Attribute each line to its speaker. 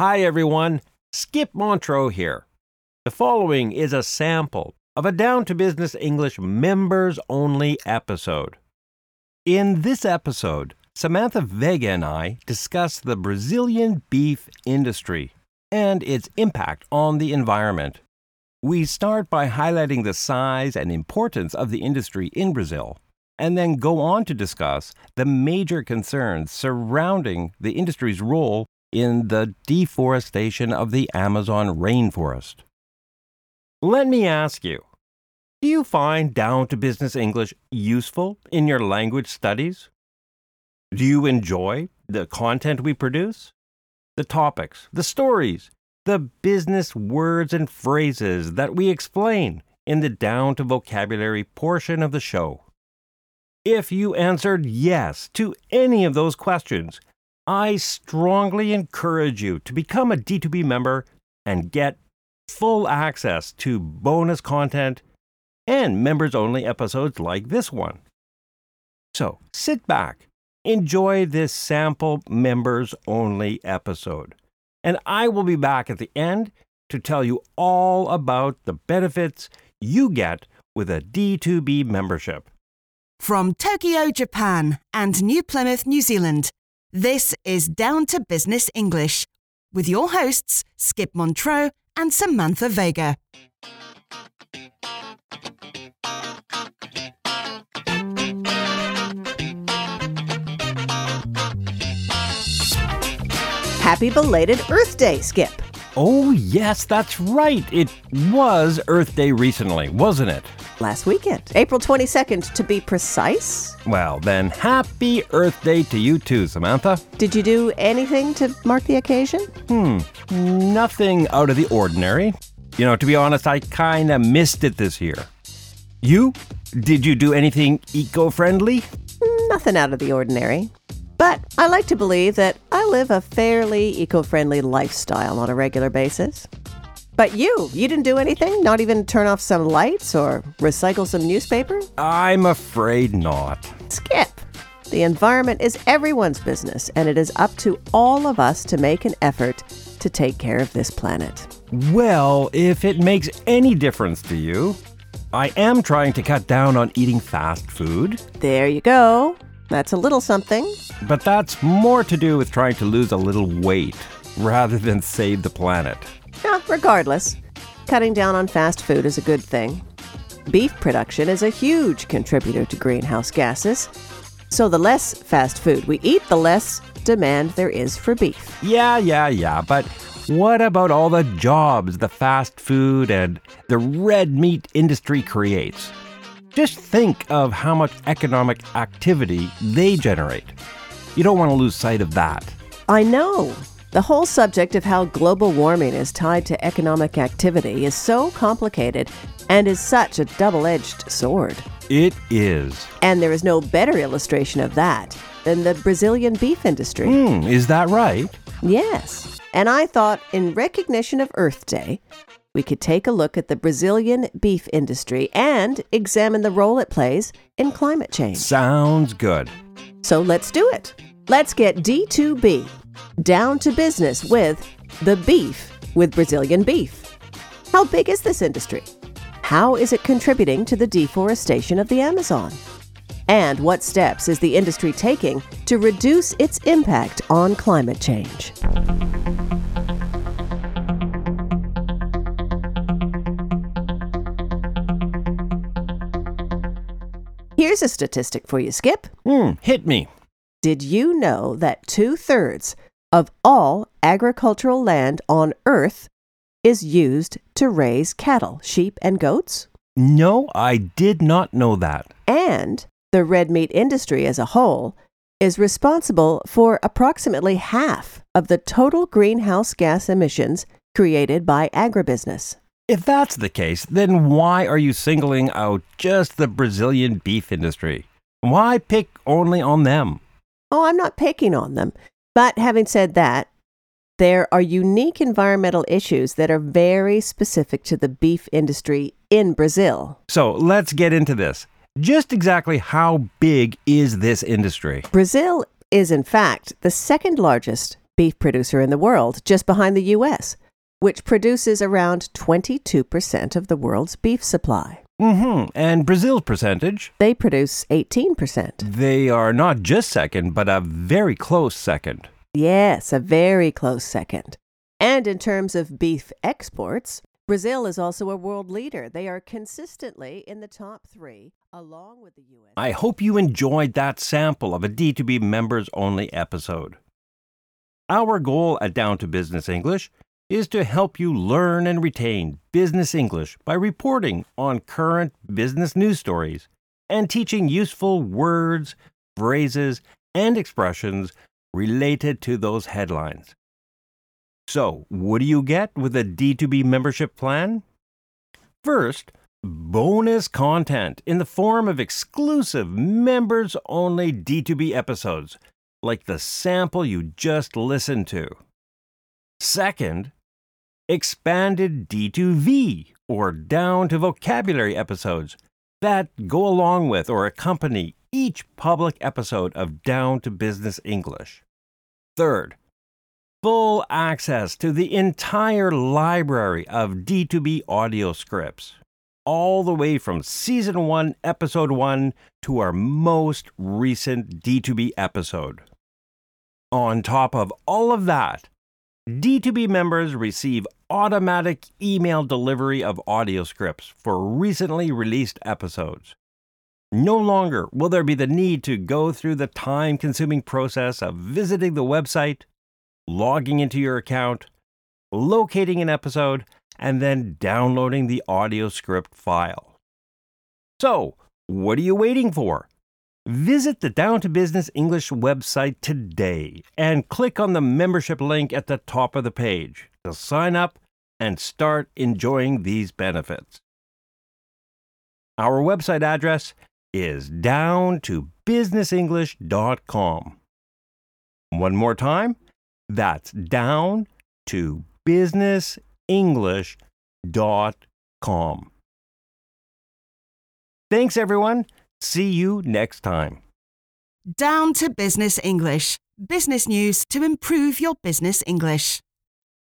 Speaker 1: Hi, everyone. Skip Montreux here. The following is a sample of a Down to Business English members only episode. In this episode, Samantha Vega and I discuss the Brazilian beef industry and its impact on the environment. We start by highlighting the size and importance of the industry in Brazil, and then go on to discuss the major concerns surrounding the industry's role in the deforestation of the Amazon rainforest. Let me ask you do you find down to business English useful in your language studies? Do you enjoy the content we produce? The topics, the stories, the business words and phrases that we explain in the down to vocabulary portion of the show? If you answered yes to any of those questions, I strongly encourage you to become a D2B member and get full access to bonus content and members only episodes like this one. So sit back, enjoy this sample members only episode, and I will be back at the end to tell you all about the benefits you get with a D2B membership.
Speaker 2: From Tokyo, Japan and New Plymouth, New Zealand, this is Down to Business English with your hosts, Skip Montreux and Samantha Vega.
Speaker 3: Happy belated Earth Day, Skip.
Speaker 1: Oh, yes, that's right. It was Earth Day recently, wasn't it?
Speaker 3: Last weekend, April 22nd to be precise.
Speaker 1: Well, then, happy Earth Day to you too, Samantha.
Speaker 3: Did you do anything to mark the occasion?
Speaker 1: Hmm, nothing out of the ordinary. You know, to be honest, I kind of missed it this year. You? Did you do anything eco friendly?
Speaker 3: Nothing out of the ordinary. But I like to believe that I live a fairly eco friendly lifestyle on a regular basis. But you, you didn't do anything? Not even turn off some lights or recycle some newspaper?
Speaker 1: I'm afraid not.
Speaker 3: Skip. The environment is everyone's business, and it is up to all of us to make an effort to take care of this planet.
Speaker 1: Well, if it makes any difference to you, I am trying to cut down on eating fast food,
Speaker 3: There you go. That's a little something.
Speaker 1: but that's more to do with trying to lose a little weight rather than save the planet.
Speaker 3: Yeah, regardless, cutting down on fast food is a good thing. Beef production is a huge contributor to greenhouse gases. So the less fast food we eat, the less demand there is for beef.
Speaker 1: Yeah, yeah, yeah, but what about all the jobs the fast food and the red meat industry creates? Just think of how much economic activity they generate. You don't want to lose sight of that.
Speaker 3: I know. The whole subject of how global warming is tied to economic activity is so complicated and is such a double edged sword.
Speaker 1: It is.
Speaker 3: And there is no better illustration of that than the Brazilian beef industry.
Speaker 1: Hmm, is that right?
Speaker 3: Yes. And I thought, in recognition of Earth Day, we could take a look at the Brazilian beef industry and examine the role it plays in climate change.
Speaker 1: Sounds good.
Speaker 3: So let's do it. Let's get D2B down to business with the beef with Brazilian beef. How big is this industry? How is it contributing to the deforestation of the Amazon? And what steps is the industry taking to reduce its impact on climate change? Here's a statistic for you, Skip.
Speaker 1: Hmm, hit me.
Speaker 3: Did you know that two thirds of all agricultural land on Earth is used to raise cattle, sheep, and goats?
Speaker 1: No, I did not know that.
Speaker 3: And the red meat industry as a whole is responsible for approximately half of the total greenhouse gas emissions created by agribusiness.
Speaker 1: If that's the case, then why are you singling out just the Brazilian beef industry? Why pick only on them?
Speaker 3: Oh, I'm not picking on them. But having said that, there are unique environmental issues that are very specific to the beef industry in Brazil.
Speaker 1: So let's get into this. Just exactly how big is this industry?
Speaker 3: Brazil is, in fact, the second largest beef producer in the world, just behind the U.S., which produces around 22% of the world's beef supply.
Speaker 1: Mm-hmm. And Brazil's percentage?
Speaker 3: They produce 18%.
Speaker 1: They are not just second, but a very close second.
Speaker 3: Yes, a very close second. And in terms of beef exports, Brazil is also a world leader. They are consistently in the top three, along with the U.S.
Speaker 1: I hope you enjoyed that sample of a D2B members only episode. Our goal at Down to Business English is to help you learn and retain business English by reporting on current business news stories and teaching useful words, phrases, and expressions related to those headlines. So, what do you get with a D2B membership plan? First, bonus content in the form of exclusive members only D2B episodes, like the sample you just listened to. Second, expanded D2V or down to vocabulary episodes that go along with or accompany each public episode of Down to Business English. Third, full access to the entire library of D2B audio scripts, all the way from Season 1, Episode 1 to our most recent D2B episode. On top of all of that, D2B members receive automatic email delivery of audio scripts for recently released episodes. No longer will there be the need to go through the time consuming process of visiting the website, logging into your account, locating an episode, and then downloading the audio script file. So, what are you waiting for? Visit the Down to Business English website today and click on the membership link at the top of the page to sign up and start enjoying these benefits. Our website address is down to businessenglish.com. One more time, that's down to businessenglish.com. Thanks, everyone. See you next time.
Speaker 2: Down to Business English. Business news to improve your business English.